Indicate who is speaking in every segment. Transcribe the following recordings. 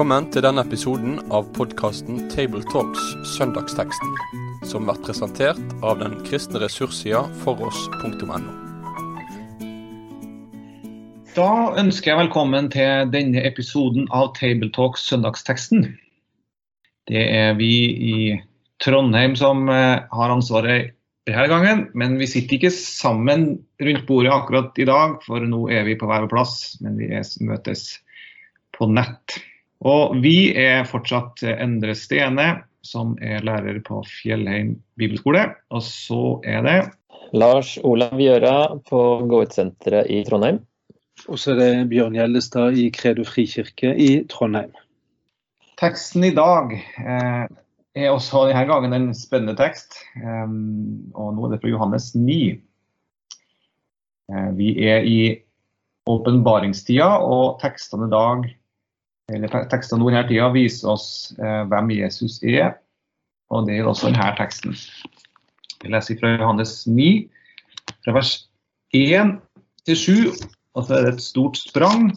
Speaker 1: Velkommen til denne episoden av podkasten Tabletalks Søndagsteksten, som blir presentert av den kristne ressurssida foross.no.
Speaker 2: Da ønsker jeg velkommen til denne episoden av Tabletalks Søndagsteksten. Det er vi i Trondheim som eh, har ansvaret denne gangen, men vi sitter ikke sammen rundt bordet akkurat i dag, for nå er vi på hver vår plass, men vi møtes på nett. Og vi er fortsatt Endre Stene, som er lærer på Fjellheim bibelskole. Og så er det
Speaker 3: Lars Olav Gjøra på Gå-ut-senteret i Trondheim.
Speaker 4: Og så er det Bjørn Gjellestad i Kredo frikirke i Trondheim.
Speaker 2: Teksten i dag eh, er også denne gangen en spennende tekst. Um, og nå er det fra Johannes 9. Uh, vi er i åpenbaringstida, og tekstene i dag eller tekstene denne tida viser oss uh, hvem Jesus er. Og det gjelder også denne teksten. Vi leser fra Johannes 9, fra vers 1 til 7. Og så er det et stort sprang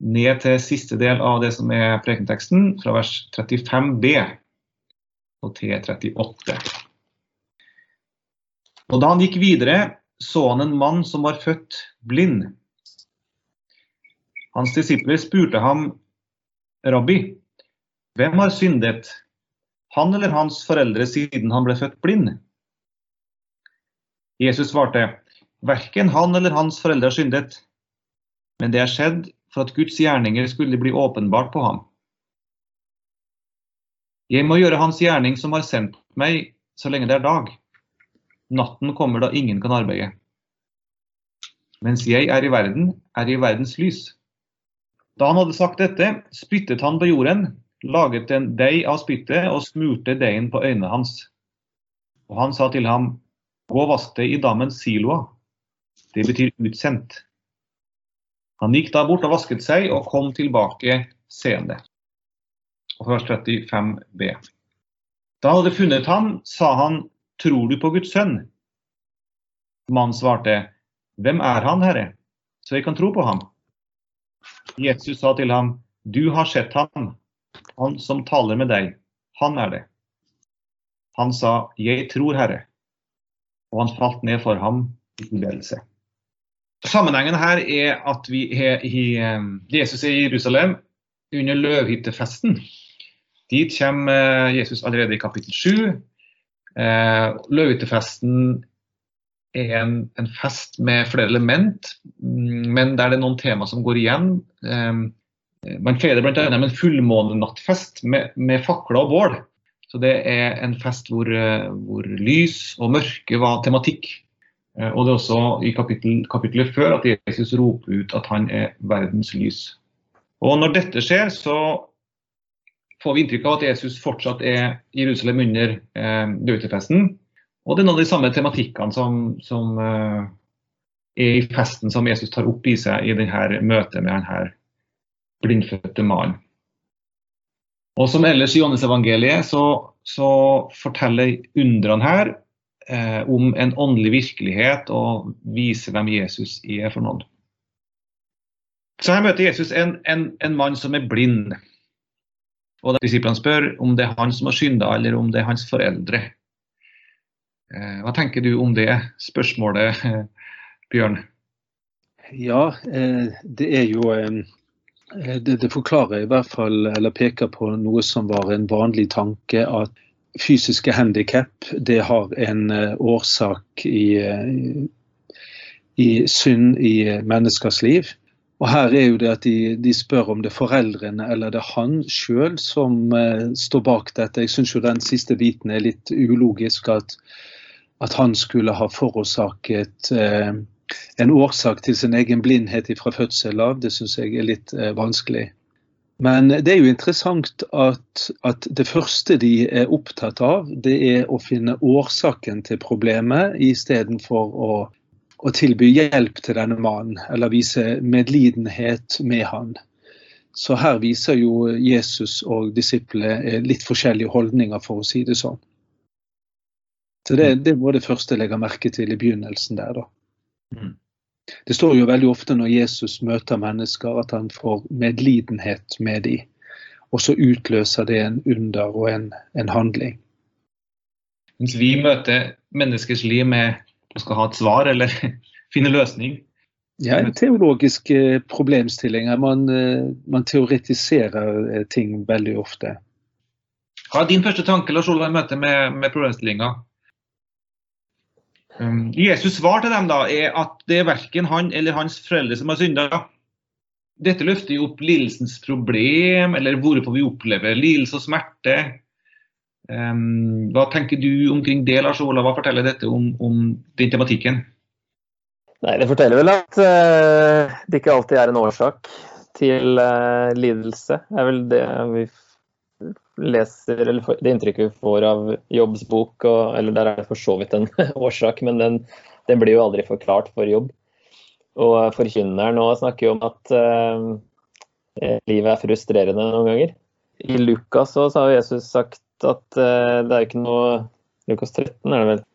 Speaker 2: ned til siste del av det som er prekenteksten, fra vers 35b og til 38. Og Da han gikk videre, så han en mann som var født blind. Hans disipler spurte ham, Rabbi, hvem har syndet, han eller hans foreldre siden han ble født blind? Jesus svarte, verken han eller hans foreldre har syndet, men det er skjedd for at Guds gjerninger skulle bli åpenbart på ham. Jeg må gjøre Hans gjerning som har sendt meg, så lenge det er dag. Natten kommer da ingen kan arbeide. Mens jeg er i verden, er jeg i verdens lys. Da han hadde sagt dette, spyttet han på jorden, laget en deig av spyttet og smurte deigen på øynene hans. Og han sa til ham, gå og vask deg i dammen Siloa. Det betyr utsendt. Han gikk da bort og vasket seg og kom tilbake seende og vers 35b. Da han hadde funnet ham, sa han, tror du på Guds sønn? Mannen svarte, hvem er han, Herre, så jeg kan tro på ham? Jesus sa til ham, du har sett ham, han som taler med deg, han er det. Han sa, jeg tror, Herre, og han falt ned for ham i tilbedelse. Sammenhengen her er at vi er i, eh, Jesus er i Jerusalem under løvhyttefesten. Dit kommer eh, Jesus allerede i kapittel 7. Eh, Løvehyttefesten er en, en, fest med flere element, mm, men der det er noen tema som går igjen. Eh, man feirer bl.a. en fullmånenattfest med, med fakler og bål. Så Det er en fest hvor, hvor lys og mørke var tematikk. Og Det er også i kapittel, kapittelet før at Jesus roper ut at han er verdens lys. Og Når dette skjer, så får vi inntrykk av at Jesus fortsatt er i Jerusalem under eh, dødfesten. Og det er noen av de samme tematikkene som, som uh, er i festen som Jesus tar opp i seg i denne møtet med denne blindfødte mannen. Og som ellers i Johannes-evangeliet så, så, forteller undrene her eh, om en åndelig virkelighet og viser hvem Jesus er for noen. Så her møter Jesus en, en, en mann som er blind. Og disiplene spør om det er han som har synda, eller om det er hans foreldre. Eh, hva tenker du om det spørsmålet, Bjørn?
Speaker 4: Ja, eh, det er jo eh, det, forklarer i hvert fall, eller peker på noe som var en vanlig tanke, at fysiske handikap har en årsak i, i synd i menneskers liv. Og her er jo det at de, de, spør om det er foreldrene eller det er han sjøl som eh, står bak dette. Jeg syns jo den siste biten er litt ulogisk, at, at han skulle ha forårsaket eh, en årsak til sin egen blindhet fra fødsel av. Det syns jeg er litt eh, vanskelig. Men det er jo interessant at, at, det første de er opptatt av, det er å finne årsaken til problemet, istedenfor å å tilby hjelp til denne mannen, eller vise medlidenhet med han. Så her viser jo Jesus og disiplene litt forskjellige holdninger, for å si det sånn. Så Det, det var det første jeg legger merke til i begynnelsen der. da. Mm. Det står jo veldig ofte når Jesus møter mennesker, at han får medlidenhet med dem. og så utløser det en under og en, en handling.
Speaker 2: Mens vi møter menneskers liv med å skal ha et svar eller finne løsning.
Speaker 4: Ja, en teologisk eh, problemstilling. Man, eh, man teoretiserer eh, ting veldig ofte.
Speaker 2: Hva er din første tanke Lars Olav, i møte med, med problemstillinga? Um, Jesus' svar til dem da, er at det er verken han eller hans foreldre som har synda. Dette løfter jo opp lidelsens problem, eller hvorfor vi opplever lidelse og smerte. Um, hva tenker du omkring det, Lars Olav? Hva forteller dette om, om den tematikken?
Speaker 3: Nei, Det forteller vel at uh, det ikke alltid er en årsak til uh, lidelse. Det er vel det vi leser, eller det inntrykket vi får av Jobbs bok, og, eller der er det for så vidt en årsak, men den, den, blir jo aldri forklart for Jobb. Og forkynneren nå snakker jo om at eh, livet er frustrerende noen ganger. I Lukas så har Jesus sagt at eh, det er ikke noe Lukas 13 er det vel.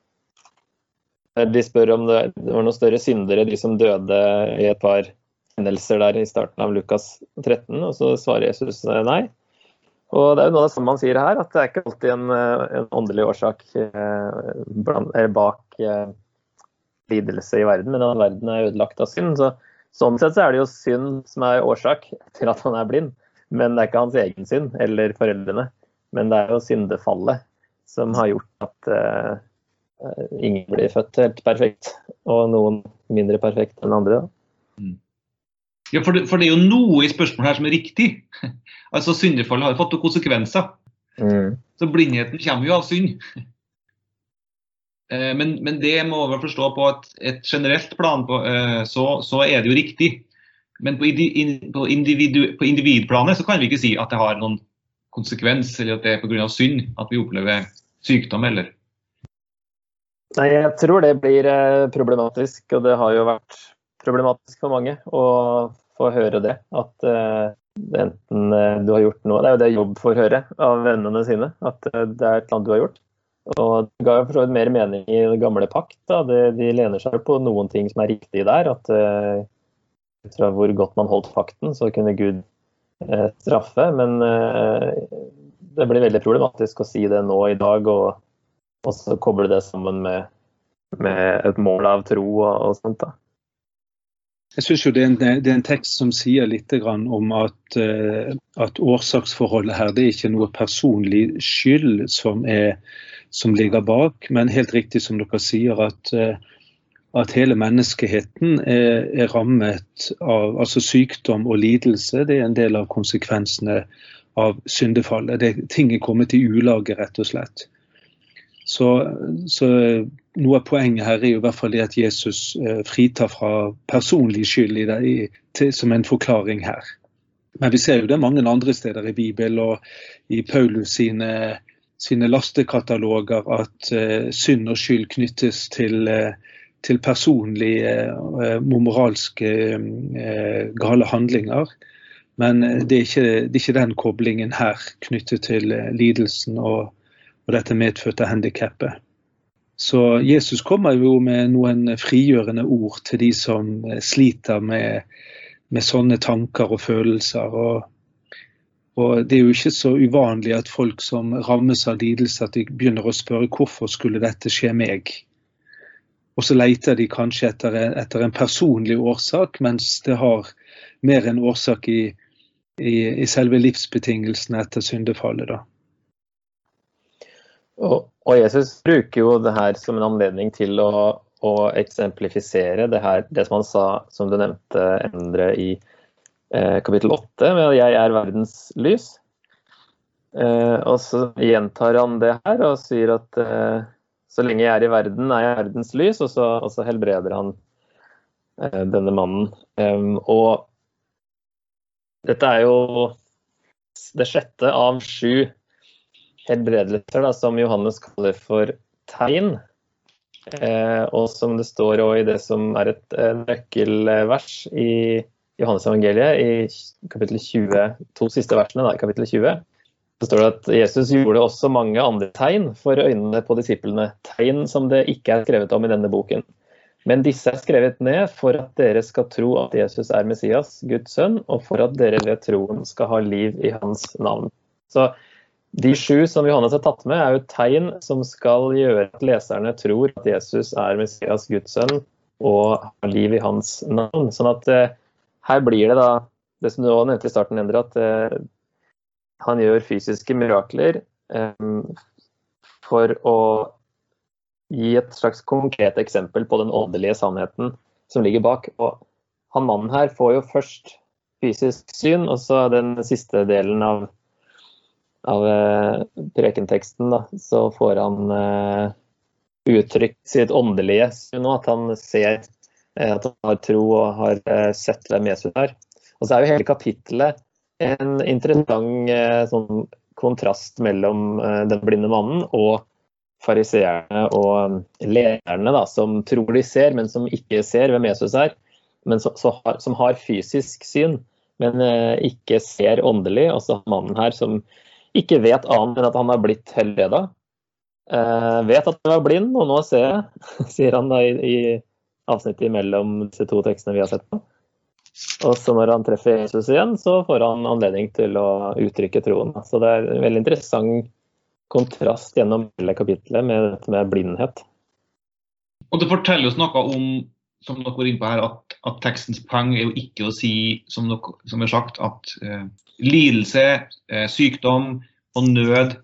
Speaker 3: De spør om det, var noen større syndere, de som døde i et par hendelser der i starten av Lukas 13, og så svarer Jesus nei. Og Det er jo noe av det samme man sier her, at det er ikke alltid en, eh, en åndelig årsak eh, bak eh, lidelse i verden, men at verden er ødelagt av synd. Så, sånn sett så er det jo synd som er årsak til at han er blind. Men det er ikke hans egen synd eller foreldrene. Men det er jo syndefallet som har gjort at eh, ingen blir født helt perfekt, og noen mindre perfekt enn andre. Mm.
Speaker 2: Ja, for det, for det, er jo noe i spørsmålet her som er riktig. Altså, Syndefallet har fått noen konsekvenser. Mm. Så blindheten kommer jo av synd. Eh, men, men, det må vi forstå på et, et generelt plan, på, eh, så, så, er det jo riktig. Men på, på, individu, på, individplanet så kan vi ikke si at det har noen konsekvens, eller at det er pga. synd at vi opplever sykdom, eller
Speaker 3: Nei, jeg tror det blir eh, problematisk, og det har jo vært problematisk for mange å få høre det. At enten eh, du har gjort noe Det er jo det jobb får høre av vennene sine, at eh, det er et eller annet du har gjort. Og Det ga for så vidt mer mening i det gamle pakt. Da. De, de lener seg på noen ting som er riktige der. At ut fra hvor godt man holdt pakten, så kunne Gud uh, straffe. Men uh, det blir veldig problematisk å si det nå i dag, og, og så koble det sammen med, med et mål av tro og, og sånt. da.
Speaker 4: Jeg synes jo det er, en, det er en tekst som sier litt om at, eh, at, årsaksforholdet her det er ikke noe personlig skyld som, er, som ligger bak, men helt riktig som dere sier at, eh, at hele menneskeheten er, er, rammet av altså sykdom og lidelse. Det er en del av konsekvensene av syndefallet. Det, ting er kommet i ulage, rett og slett. Så, så noe av poenget her er jo i hvert fall det at Jesus eh, fritar fra personlig skyld i det, til, som en forklaring her. Men vi ser jo det mange andre steder i Bibelen og i Paulus sine, sine lastekataloger at uh, synd og skyld knyttes til, uh, til personlige uh, moralske gale handlinger. Men det er, ikke, det er, ikke, den koblingen her knyttet til lidelsen og, og dette medfødte handikappet. Så Jesus kommer jo med noen frigjørende ord til de som eh, sliter med, med sånne tanker og følelser. Og, og, Det er jo ikke så uvanlig at folk som rammes av lidelse, at de begynner å spørre hvorfor skulle dette skje meg? Og så leter de kanskje etter, etter en personlig årsak, mens det har mer en årsak i, i, i selve livsbetingelsene etter syndefallet. da.
Speaker 3: Og, Jesus bruker jo det her som en anledning til å, å eksemplifisere det her, det som han sa, som du nevnte, Endre, i eh, kapittel 8, med at 'jeg er verdens lys'. Eh, og så gjentar han det her og sier at eh, så lenge jeg er i verden, er jeg verdens lys, og så, og så helbreder han eh, denne mannen. og dette er jo det sjette av sju helbredelser da, som Johannes kaller for tegn. Eh, og som det står i det som er et eh, nøkkelvers i Johannes evangeliet, i kapittel 20, to siste versene da, i kapittel 20, så står det at Jesus gjorde også mange andre tegn for øynene på disiplene. Tegn som det ikke er skrevet om i denne boken. Men disse er skrevet ned for at dere skal tro at Jesus er Messias, Guds sønn, og for at dere ved troen skal ha liv i hans navn. Så de sju som Johannes har tatt med, er jo tegn som skal gjøre at leserne tror at Jesus er Messias, Guds sønn, og har liv i hans navn. Sånn at eh, her blir det da det som du også nevnte i starten, Endre, at eh, han gjør fysiske mirakler eh, for å gi et slags konkret eksempel på den åndelige sannheten som ligger bak. Og han mannen her får jo først fysisk syn, og så den siste delen av, av eh, prekenteksten, da, så får han uh, uttrykt sitt åndelige òg, at han ser uh, at han har tro og har sett hvem Jesus er. Og så er jo hele kapittelet en interessant sånn kontrast mellom den blinde mannen og fariseerne og lederne da, som tror de ser, men som ikke ser hvem Jesus er. Men så, så har, som har fysisk syn, men eh, ikke ser åndelig. Og så har mannen her som ikke vet annet enn at han har blitt helbreda. Eh, vet at han var blind, og nå ser jeg, sier han da i, i avsnittet mellom disse to tekstene vi har sett på. Og så når han treffer Jesus igjen, så får han anledning til å uttrykke troen. Så det er en veldig interessant kontrast gjennom hele kapitlet med dette med blindhet.
Speaker 2: Og Det forteller oss noe om som dere går inn på her, at, at, tekstens poeng er jo ikke å si, som dere som er sagt, at eh, lidelse, eh, sykdom og nød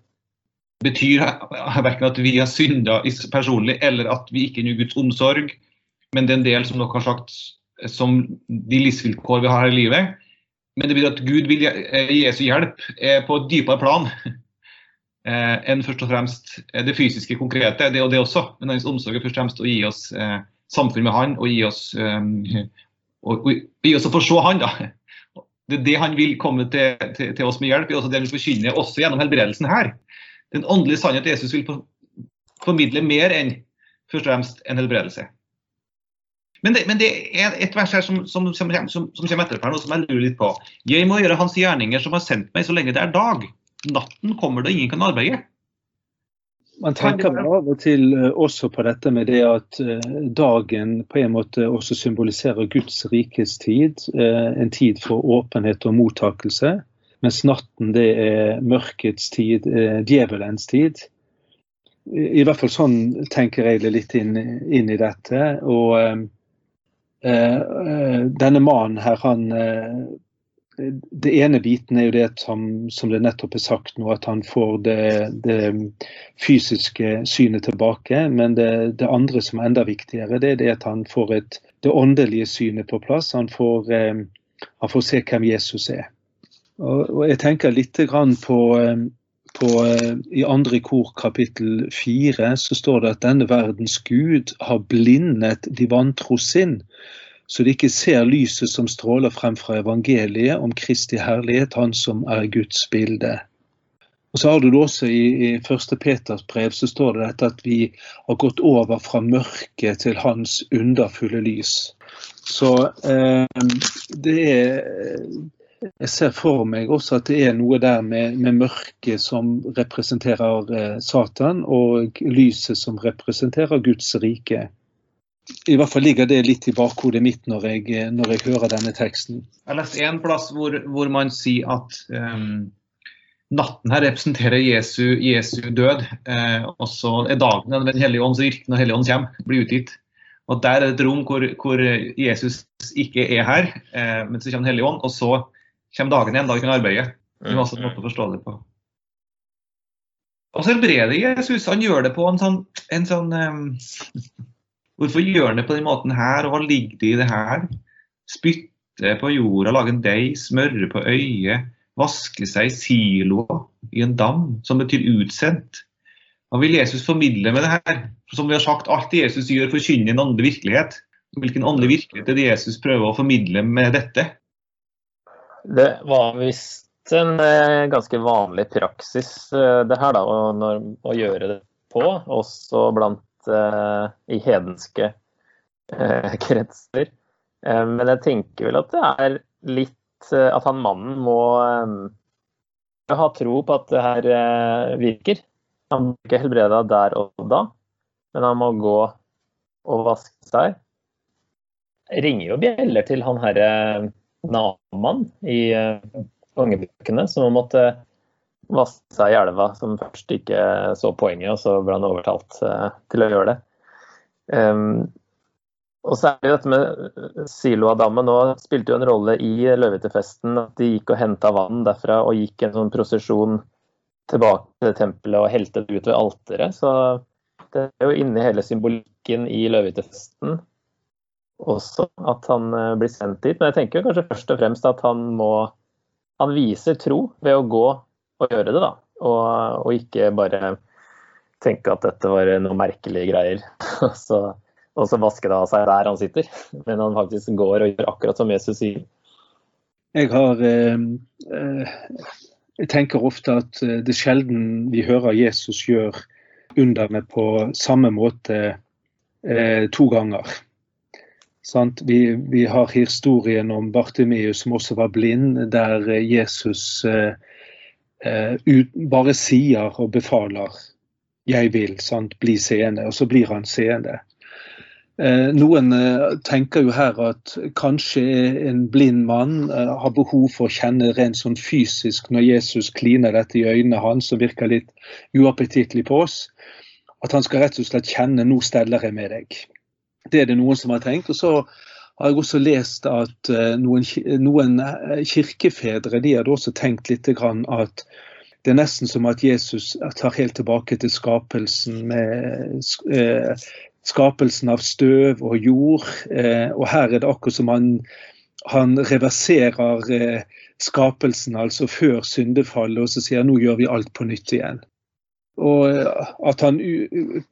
Speaker 2: betyr verken at vi har synda personlig, eller at vi ikke er Guds omsorg. Men det er en del som dere har sagt, som de livsvilkår vi har i livet. Men det betyr at Gud vil eh, gi Jesu hjelp på et dypere plan. eh, enn først og fremst eh, det fysiske, konkrete. Det og det også. Men hans omsorg er først og fremst å gi oss eh, samfunn med han og gi oss, um, og, og, gi oss å se han. da. Det det han vil komme til, til, til oss med hjelp. Er også det han vil forkynne også gjennom helbredelsen her. Den åndelige sannhet Jesus vil formidle mer enn først og fremst en helbredelse. Men det, men det, er et vers her som, som, som, som, kommer etterpå, og som jeg lurer litt på. Jeg må gjøre hans gjerninger som har sendt meg så lenge det er dag natten kommer det ingen kan arbeide.
Speaker 4: Man tenker av og til eh, også på dette med det at eh, dagen på en måte også symboliserer Guds rikes tid. Eh, en tid for åpenhet og mottakelse. Mens natten det er mørkets tid, djevelens tid. I hvert fall sånn tenker jeg det litt inn, inn i dette. Og eh, denne mannen her, han det ene biten er jo det som, som, det nettopp er sagt nå, at han får det, det fysiske synet tilbake. Men det, det, andre som er enda viktigere, det er det at han får et, det åndelige synet på plass. Han får, eh, han får se hvem Jesus er. Og, og jeg tenker litt på, eh, på eh, I andre kor kapittel fire så står det at denne verdens gud har blindet de vantro sinn så de ikke ser lyset som stråler frem fra evangeliet om Kristi herlighet, Han som er Guds bilde. Og så har du det også I, i 1. Peters brev så står det dette at vi har gått over fra mørket til Hans underfulle lys. Så eh, det er Jeg ser for meg også at det er noe der med, med mørket som representerer eh, Satan, og lyset som representerer Guds rike i hvert fall ligger det litt i bakhodet mitt når jeg, når jeg hører denne teksten.
Speaker 2: Jeg har lest en plass hvor, hvor man sier at um, natten her representerer Jesu, Jesu død. Uh, og så er dagen Den hellige ånds virke når Hellige ånd kommer, blir utgitt. Og Der er det et rom hvor, hvor Jesus ikke er her, uh, men så kommer Den hellige ånd. Og så kommer dagen igjen, da vi kan arbeide. Det er også en måte å forstå det på. Og så helbreder Jesus. Han gjør det på en sånn, en sånn um, Hvorfor gjør han det på den måten her, og hva ligger det i det her? Spytte på jorda, lage en deig, smøre på øyet, vaske seg i siloer i en dam, som betyr utsendt. Hva vil Jesus formidle med det her? Som vi har sagt, alt det Jesus gjør, forkynner en åndelig virkelighet. Hvilken åndelig virkelighet er det Jesus prøver å formidle med dette?
Speaker 3: Det var visst en eh, ganske vanlig praksis eh, det her da, å, å gjøre det på, også blant i hedenske uh, kretser. Uh, men jeg tenker vel at det er litt At han mannen må ha tro på at det her virker. Han blir ikke helbreda der og da, men han må gå og vaske seg. ringer jo bjeller til han herre Naman i kongebøkene, som måtte vaske seg i elva, som først ikke så poenget, og så ble han overtalt uh, til å gjøre det. Um, og så er det dette med Siloadammen nå spilte jo en rolle i løvetefesten. At de gikk og henta vann derfra og gikk en sånn prosesjon tilbake til tempelet og helte det ut ved alteret. Så det er jo inni hele symbolikken i løvetefesten også at han eh, blir sendt dit. Men jeg tenker kanskje først og fremst at han må Han viser tro ved å gå og gjøre det, da. Og, og ikke bare tenke at dette var noe merkelige greier. så og så vaske det av seg der han sitter. Men han faktisk går og gjør akkurat som Jesus sier.
Speaker 4: Jeg har eh, eh, Jeg tenker ofte at eh, det er sjelden vi hører Jesus gjør underne på samme måte eh, to ganger. Vi, vi, har historien om Bartimius som også var blind, der Jesus eh, ut, bare sier og befaler 'jeg vil', sant? bli seende. Og så blir han seende. Eh, noen eh, tenker jo her at kanskje en blind mann eh, har behov for å kjenne rent sånn fysisk når Jesus kliner dette i øynene hans og virker litt uappetittlig på oss. At han skal rett og slett kjenne 'nå steller jeg med deg'. Det er det noen som har tenkt. Og så har jeg også lest at noen, noen kirkefedre de hadde også tenkt litt at det er nesten som at Jesus tar helt tilbake til skapelsen med skapelsen av støv og jord. Eh, og her er det akkurat som han, han reverserer eh, skapelsen, altså før syndefallet, og så sier han nå gjør vi alt på nytt igjen. Og eh, at han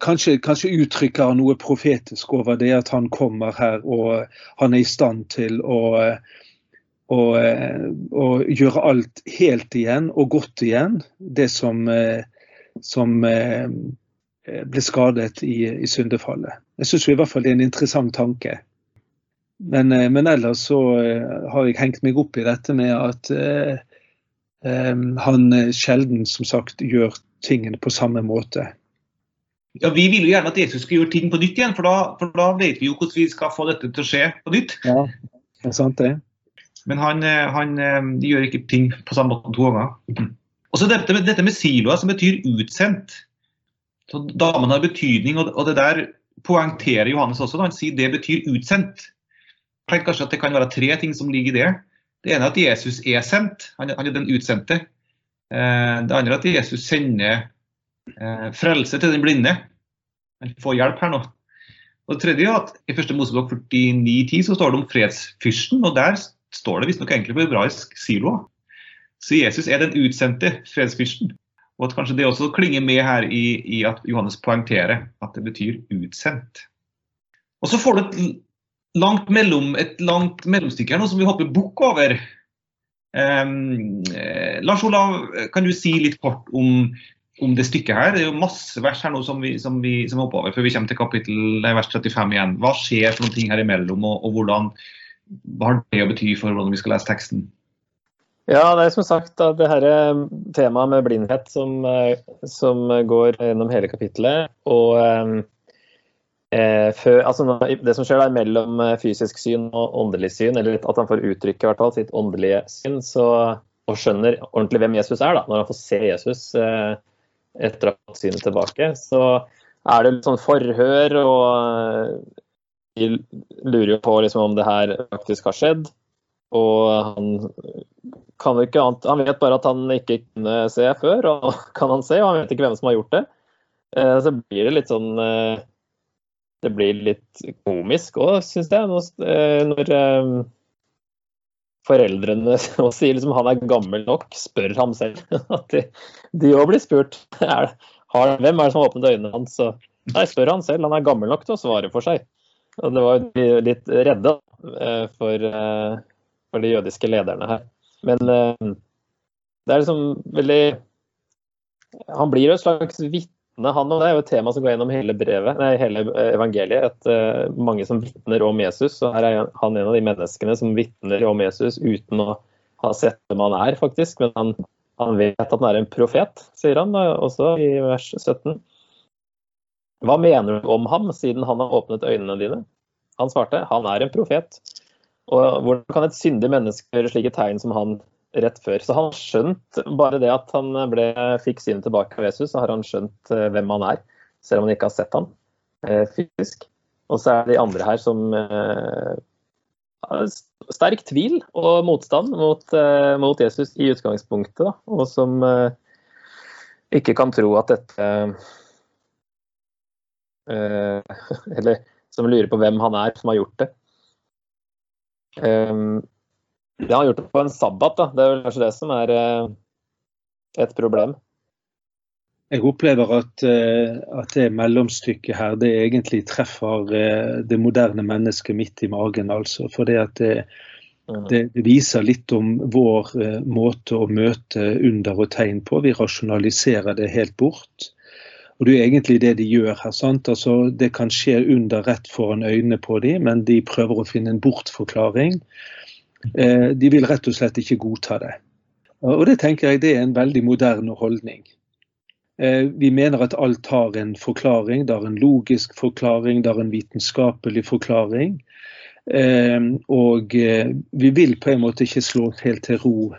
Speaker 4: kanskje, kanskje, uttrykker noe profetisk over det at han kommer her og han er i stand til å, å, å gjøre alt helt igjen og godt igjen. Det som, som Eh, ble skadet i, i syndefallet. Jeg syns i hvert fall det er en interessant tanke. Men, eh, men, ellers så eh, har jeg hengt meg opp i dette med at eh, han sjelden som sagt gjør tingene på samme måte.
Speaker 2: Ja, Vi vil jo gjerne at Jesus skal gjøre ting på nytt igjen, for da, for da vet vi jo hvordan vi skal få dette til å skje på nytt.
Speaker 4: Ja, det er sant det.
Speaker 2: Men han, han gjør ikke ting på samme måte to ganger. Og så dette, dette med siloer, som betyr utsendt. Så Damen har betydning, og det der poengterer Johannes også. Han sier det betyr utsendt. Jeg tenker kanskje at Det kan være tre ting som ligger i det. Det ene er at Jesus er sendt. Han er den utsendte. Eh, det andre er at Jesus sender eh, frelse til den blinde. Han får hjelp her nå. Og det tredje er at I 1. Mosebok 49,10 så står det om fredsfyrsten, og der står det visstnok egentlig på hebraisk siloa. Så Jesus er den utsendte fredsfyrsten. Og at kanskje det også klinger med her i, i at Johannes poengterer at det betyr utsendt. Og så får du et langt, mellom, et langt mellomstykke her nå som vi hopper bukk over. Um, Lars Olav, kan du si litt kort om, om, det stykket her? Det er jo masse vers her nå som vi, som vi som hopper over før vi kommer til kapittel vers 35 igjen. Hva skjer for noen ting her imellom, og, og hvordan, hva har det å bety for hvordan vi skal lese teksten?
Speaker 3: Ja, det er som sagt det her er temaet med blindhet som, eh, som går gjennom hele kapittelet. Og eh, eh, før, altså, det som skjer der mellom fysisk syn og åndelig syn, eller at han får uttrykke hvert fall, sitt åndelige syn, så, og skjønner ordentlig hvem Jesus er, da, når han får se Jesus eh, etter fått synet tilbake, så er det litt sånn forhør, og de lurer jo på liksom, om det her faktisk har skjedd. Og han kan jo ikke annet Han vet bare at han ikke kunne se før, og kan han se, og han vet ikke hvem som har gjort det. Eh, så blir det litt sånn eh, Det blir litt komisk òg, syns jeg, eh, når foreldrene og sier liksom han er gammel nok, spør ham selv. At de òg blir spurt. Er, har, hvem er det som har åpnet øynene hans? Og, nei, spør han selv. Han er gammel nok til å svare for seg. Og det var litt redde for for de jødiske lederne her. Men det er liksom veldig Han blir jo et slags vitne, han, og det er jo et tema som går gjennom hele brevet, nei, hele evangeliet. At uh, mange som vitner om Jesus. Og her er han en av de menneskene som vitner om Jesus uten å ha sett hvem han er, faktisk. Men han, han vet at han er en profet, sier han også i vers 17. Hva mener du om ham, siden han har åpnet øynene dine? Han svarte han er en profet. Og hvordan kan et syndig menneske gjøre slike tegn som han rett før? Så han har skjønt bare det at han ble, fikk synet tilbake av Jesus, så har han skjønt eh, hvem han er. Selv om han ikke har sett ham eh, fysisk. Og så er det de andre her som eh, har sterk tvil og motstand mot, eh, mot Jesus i utgangspunktet, da, og som eh, ikke kan tro at dette eh, Eller som lurer på hvem han er som har gjort det. Um, det har gjort det på en sabbat, da. Det er vel kanskje det som er uh, et problem.
Speaker 4: Jeg opplever at, uh, at, det mellomstykket her, det egentlig treffer uh, det moderne mennesket midt i magen. altså. For det at det, mm. det, det viser litt om vår måte å møte under og tegn på. Vi rasjonaliserer det helt bort. Og Det er egentlig det de gjør her. sant? Altså, det kan skje under rett foran øynene på dem, men de prøver å finne en bortforklaring. Eh, de vil rett og slett ikke godta det. Og Det tenker jeg det er en veldig moderne holdning. Eh, vi mener at alt har en forklaring. Det har en logisk forklaring, det har en vitenskapelig forklaring. Eh, og vi vil på en måte ikke slå helt til ro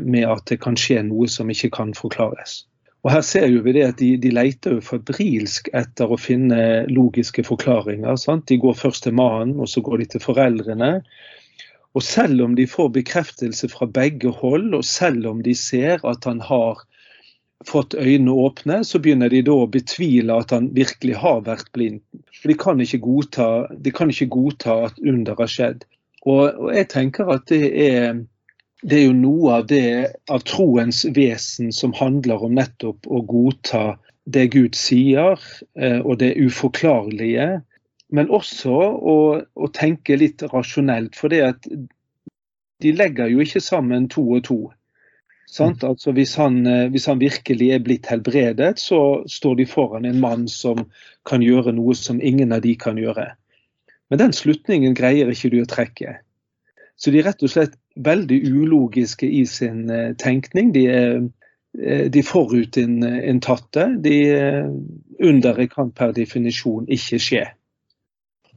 Speaker 4: med at det kan skje noe som ikke kan forklares. Og Her ser vi det at de, de leter jo febrilsk etter å finne logiske forklaringer. Sant? De går først til mannen, og så går de til foreldrene. Og selv om de får bekreftelse fra begge hold, og selv om de ser at han har fått øynene åpne, så begynner de da å betvile at han virkelig har vært blind. For de kan ikke godta, kan ikke godta at under har skjedd. Og, og jeg tenker at det er det er jo noe av det av troens vesen som handler om nettopp å godta det Gud sier, eh, og det uforklarlige. Men også å, å tenke litt rasjonelt. For det at de legger jo ikke sammen to og to. Mm. Altså hvis, han, eh, hvis, han, virkelig er blitt helbredet, så står de foran en mann som kan gjøre noe som ingen av de kan gjøre. Men den slutningen greier ikke du å trekke. Så de er rett og slett veldig ulogiske i sin eh, tenkning. De er, eh, de forutinntatte. De underet kan per definisjon ikke skje.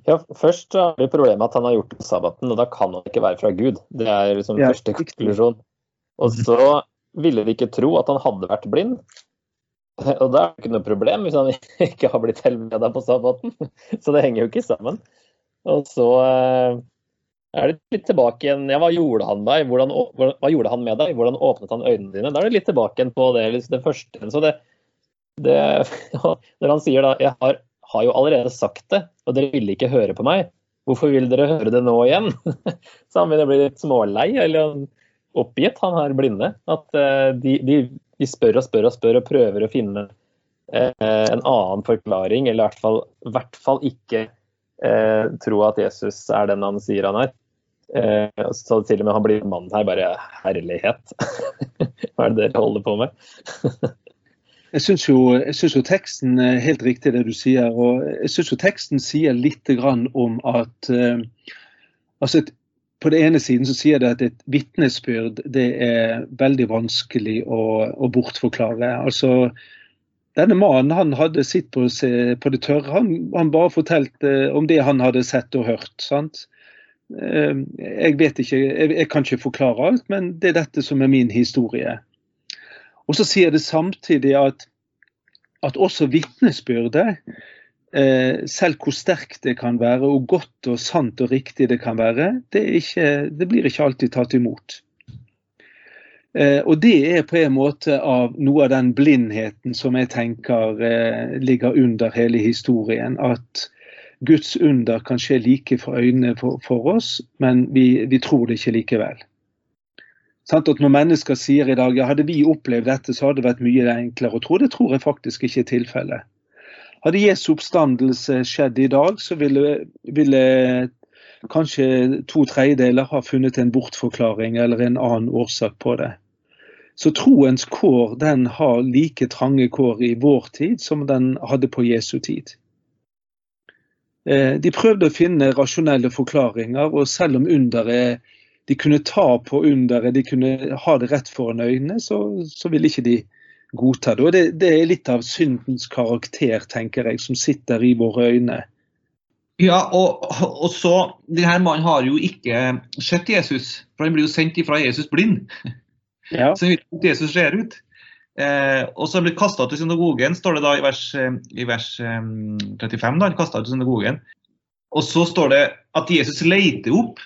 Speaker 3: Ja, Først har vi problemet at han har gjort det på sabbaten, og da kan han ikke være fra Gud. Det er liksom ja, første konklusjon. Og så ville de ikke tro at han hadde vært blind. Og da er det ikke noe problem hvis han ikke har blitt helbreda på sabbaten. Så det henger jo ikke sammen. Og så er det litt tilbake igjen ja, Hva gjorde han med deg? Hvordan, hva gjorde han med deg? Hvordan åpnet han øynene dine? Da er det litt tilbake igjen på det, det første. Så det, det, når han sier da jeg har, har, jo allerede sagt det, og dere ville ikke høre på meg. Hvorfor vil dere høre det nå igjen? Så han begynner å bli litt smålei eller oppgitt, han her blinde. At uh, de, de, de, spør og spør og spør og prøver å finne uh, en annen forklaring, eller i hvert fall, hvert fall ikke eh, tro at Jesus er den han sier han er. Eh, så til og med han blir mann her, bare herlighet. Hva er det dere holder på med?
Speaker 4: jeg syns jo, jo, teksten er helt riktig det du sier. og jeg synes jo teksten sier litt om at uh, altså På den ene siden så sier det at et vitnesbyrd det er veldig vanskelig å, å bortforklare. altså denne mannen han hadde sitt på, på det tørre. Han, han bare fortalte om det han hadde sett og hørt. sant? Eh, jeg vet ikke, jeg kan ikke forklare alt, men det er dette som er min historie. Og så sier det samtidig at, at også vitnesbyrdet, eh, selv hvor sterkt det kan være, og godt og sant og riktig det kan være, det, ikke, det blir ikke alltid tatt imot. Eh, og det er på en måte av noe av den blindheten som jeg tenker ligger under hele historien. At Guds under kan skje like for øynene for, for oss, men vi, vi, tror det ikke likevel. At Når mennesker sier i dag ja, hadde vi opplevd dette, så hadde det vært mye enklere å tro. Det tror jeg faktisk ikke er tilfellet. Hadde Jesu oppstandelse skjedd i dag, så ville, ville kanskje to tredjedeler ha funnet en bortforklaring eller en annen årsak på det. Så troens kår den har like trange kår i vår tid som den hadde på Jesu tid. Eh, de prøvde å finne rasjonelle forklaringer, og selv om underet de kunne ta på underet, de kunne ha det rett foran øynene, så, så ville ikke de godta det. Og det, det, er litt av syndens karakter, tenker jeg, som sitter i våre øyne.
Speaker 2: Ja, og, og så, denne mannen har jo ikke sett Jesus, for han blir jo sendt ifra Jesus blind.
Speaker 4: Ja.
Speaker 2: Så han vet ikke Jesus ser ut. Eh, og så blir han kasta til synagogen, står det da i vers, eh, i vers eh, 35. da, han kastet til synagogen. Og så står det at Jesus leter opp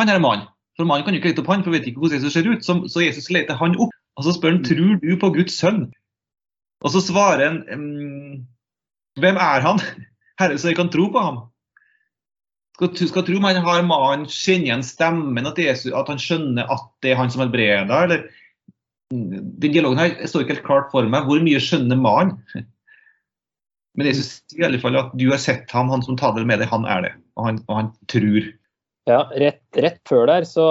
Speaker 2: han her mannen. For mannen kan jo ikke lete opp han, for vet ikke hvordan Jesus ser ut. Så, så Jesus leter han opp. Og så spør han tror du på Guds sønn. Og så svarer han «Mm, hvem er han? Herre, så jeg kan tro på ham. Skal, skal tro man har mannen kjenner igjen stemmen, at, Jesus, at han skjønner at det er han som helbreder, eller Den dialogen her står ikke helt klart for meg. Hvor mye skjønner mannen? Men Jesus sier i alle fall at du har sett ham, han som taler med deg, han er det. Og han, og han tror.
Speaker 3: Ja, rett, rett før der så,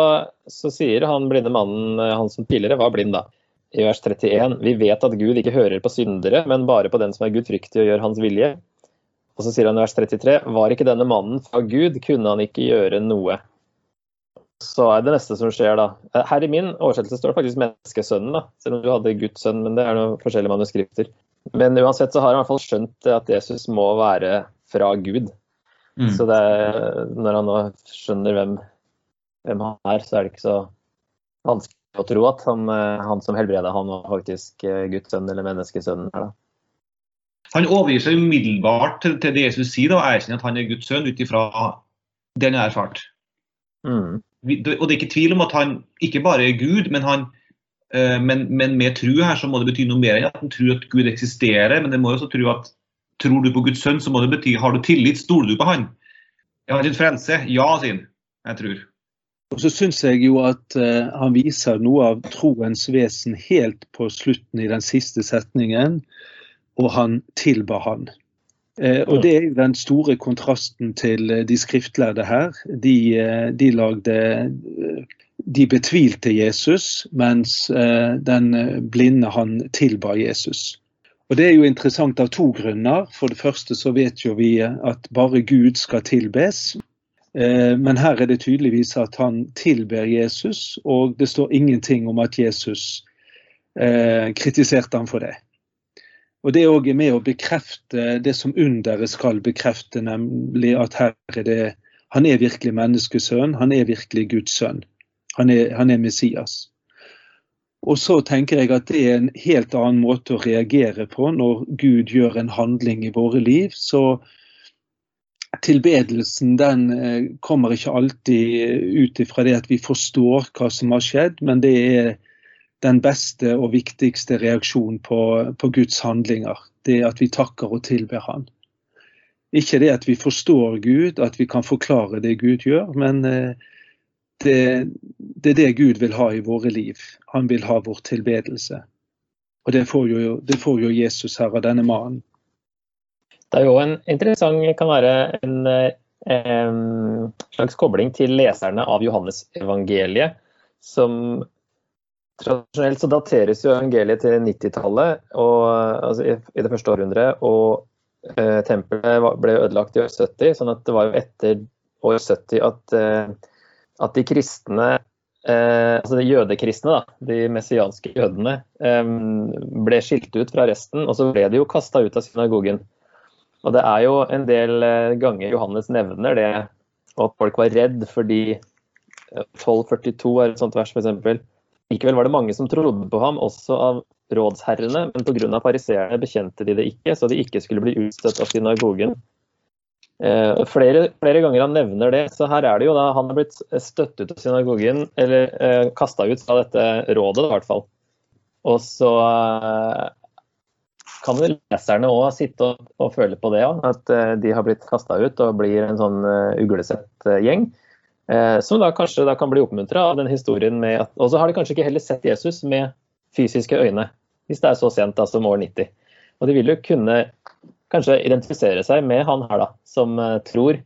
Speaker 3: så sier han blinde mannen, eh, han som tidligere var blind, da, i vers 31, vi vet at Gud ikke hører på syndere, men bare på den som er gudfryktig og gjør hans vilje. Og så sier han i vers 33, var ikke denne mannen fra Gud, kunne han ikke gjøre noe. Så er det neste som skjer, da. Eh, Her i min oversettelse står det faktisk menneskesønnen, da. Selv om du hadde Guds sønn, men det er noen forskjellige manuskripter. Men uansett så har han i hvert fall skjønt at Jesus må være fra Gud.
Speaker 2: Mm.
Speaker 3: Så det, er- når han nå skjønner hvem, hvem han er, så er det ikke så vanskelig å tro at han, eh, han som helbreda han var faktisk eh, Guds sønn eller menneskesønnen. her da.
Speaker 2: Han overgir seg umiddelbart til, til det Jesus sier, da, og erkjenner at han er Guds sønn ut ifra det han har erfart.
Speaker 3: Mm.
Speaker 2: Og det er ikke tvil om at han ikke bare er Gud, men, han, eh, men, men med tru her så må det bety noe mer enn at han tror at Gud eksisterer. Men det må også tro at tror du på Guds sønn, så må det bety har du tillit, stoler du på han? Jeg har din frelse? Ja, sier han. Jeg tror.
Speaker 4: Og så syns jeg jo at uh, han viser noe av troens vesen helt på slutten i den siste setningen, og han tilba han. Eh, og Det er jo den store kontrasten til eh, de skriftlærde her. De, de lagde De betvilte Jesus, mens den blinde han tilba Jesus. Og Det er jo interessant av to grunner. For det første så vet jo vi at bare Gud skal tilbes. Eh, Men her er det tydeligvis at han tilber Jesus, og det står ingenting om at Jesus eh, kritiserte ham for det. Og Det er òg med å bekrefte det som underet skal bekrefte, nemlig at her er det han er virkelig menneskesønn, han er virkelig Guds sønn. Han er, han er Messias. Og så tenker jeg at det er en helt annen måte å reagere på når Gud gjør en handling i våre liv. Så tilbedelsen den eh, kommer ikke alltid ut ifra det at vi forstår hva som har skjedd, men det er den beste og viktigste reaksjonen på, på Guds handlinger. Det at vi takker og tilber Han. Ikke det at vi forstår Gud, at vi kan forklare det Gud gjør, men eh, det, det er det Gud vil ha i våre liv. Han vil ha vår tilbedelse. Og det får jo, det får jo Jesus her av denne mannen.
Speaker 3: Det er jo en interessant, kan være en en slags kobling til leserne av Johannes-evangeliet, som tradisjonelt så dateres jo evangeliet til 90-tallet, altså i, i det første århundret, og eh, tempelet ble ødelagt i år 70, sånn at det var jo etter år 70 at, eh, at de kristne eh, altså de jødekristne, da, de messianske jødene, eh, ble skilt ut fra resten, og så ble de jo kasta ut av synagogen. Og det er jo en del eh, ganger Johannes nevner det, og at folk var redd fordi eh, 1242 er et sånt vers, f.eks. Likevel var det mange som trodde på ham, også av rådsherrene, men pga. pariserene bekjente de det ikke, så de ikke skulle bli utstøtt av synagogen. Eh, flere, flere ganger han nevner det, så her er det jo da han har blitt støtt ut av synagogen, eller eh, kasta ut fra dette rådet, i hvert fall. Og så eh, kan vel leserne òg sitte og, og føle på det, ja, at eh, de har blitt kasta ut og blir en sånn uh, uglesett gjeng. Som da kanskje da kan bli oppmuntra av den historien med at Og så har de kanskje ikke heller sett Jesus med fysiske øyne, hvis det er så sent da som år 90. Og de vil jo kunne kanskje identifisere seg med han her, da, som eh, tror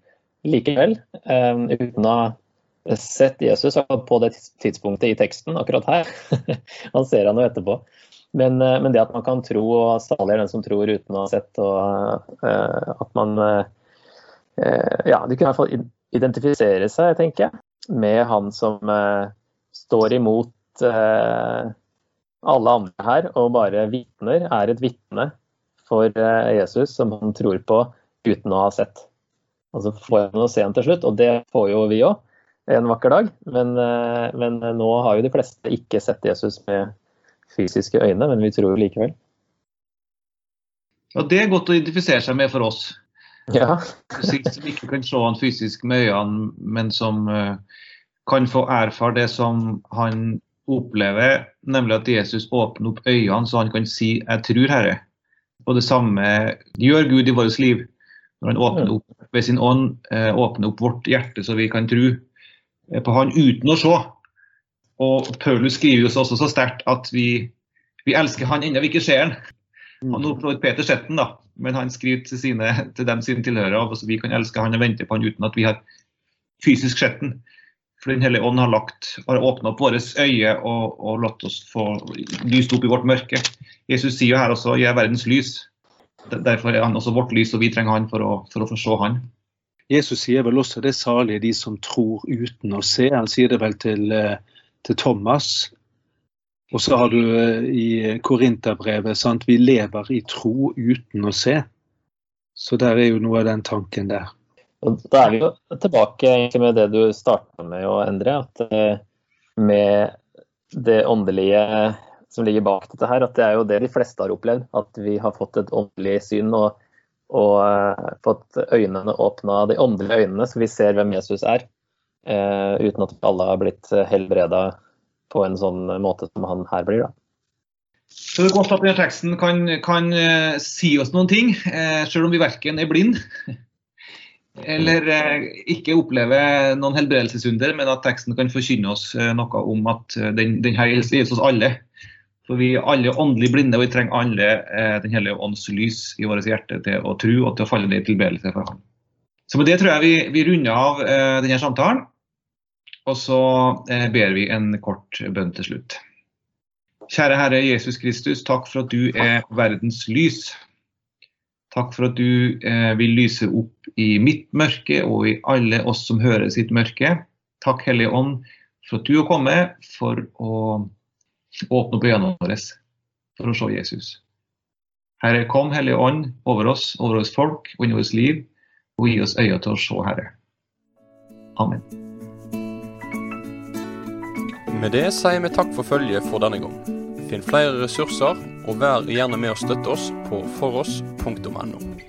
Speaker 3: likevel, eh, uten å ha sett Jesus på det tidspunktet i teksten akkurat her. han ser han jo etterpå. Men, eh, men det at man kan tro, og salig den som tror uten å ha sett, og at man Ja, de kunne i hvert fall identifisere seg, tenker jeg, med han som står imot alle andre her, og bare vitner, er et vitne for eh, Jesus som han tror på uten å ha sett. Og så får han å se ham til slutt, og det får jo vi òg en vakker dag. Men, eh, men, nå har jo de fleste ikke sett Jesus med fysiske øyne, men vi tror jo likevel.
Speaker 2: Ja, Det er godt å identifisere seg med for oss.
Speaker 3: Ja.
Speaker 2: som ikke kan se han fysisk med øynene, men som uh, kan få erfare det som han opplever, nemlig at Jesus åpner opp øynene så han kan si 'jeg tror, Herre'. Og det samme gjør Gud i vårt liv. Når han åpner opp ved sin ånd, uh, åpner opp vårt hjerte så vi kan tro på han uten å se. Og Paulus skriver jo også så sterkt at vi, vi elsker han ennå vi ikke ser han. Han har Peter sett da, men han skriver til, sine, til dem sine tilhørere at vi kan elske han og vente på han uten at vi har fysisk sett den. For Den hellige ånd har, lagt, har åpna opp våre øyne og, og latt oss få lyst opp i vårt mørke. Jesus sier jo her også 'jeg er verdens lys'. Derfor er han også vårt lys, og vi trenger han for å, for å få se han.
Speaker 4: Jesus sier vel også det salige de som tror uten å se. Han sier det vel til, eh, til Thomas. Og så har du eh, i Korinterbrevet sant? vi lever i tro uten å se. Så der er jo noe av den tanken der.
Speaker 3: Og Da er vi jo tilbake med det du starta med å endre. At eh, med det åndelige som ligger bak dette her, at det er jo det de fleste har opplevd. At vi har fått et åndelig syn. og og uh, fått øynene åpna, de åndelige øynene, så vi ser hvem Jesus er. Uh, uten at alle har blitt helbreda på en sånn måte som han her blir. da.
Speaker 2: Så det er godt at denne teksten kan, kan uh, si oss noen ting, selv om vi verken er blind eller ikke oppleve noen helbredelsesunder, men at teksten kan forkynne oss noe om at den, den her gjelder oss alle. For vi er alle åndelig blinde, og vi trenger alle eh, Den hellige ånds lys i vårt hjerte til å tro og til å falle ned i tilbedelse for ham. Så med det tror jeg vi, vi runder av eh, denne samtalen. Og så eh, ber vi en kort bønn til slutt. Kjære Herre Jesus Kristus, takk for at du er verdens lys. Takk for at du eh, vil lyse opp i mitt mørke og i alle oss som hører sitt mørke. Takk Hellige Ånd for at du har kommet for å Åpne opp øynene våre for å se Jesus. Herre, kom Hellige Ånd over oss, over oss folk og i vårt liv, og gi oss øyne til å se, Herre. Amen.
Speaker 1: Med det sier vi takk for følget for denne gang. Finn flere ressurser, og vær gjerne med å støtte oss på foross.no.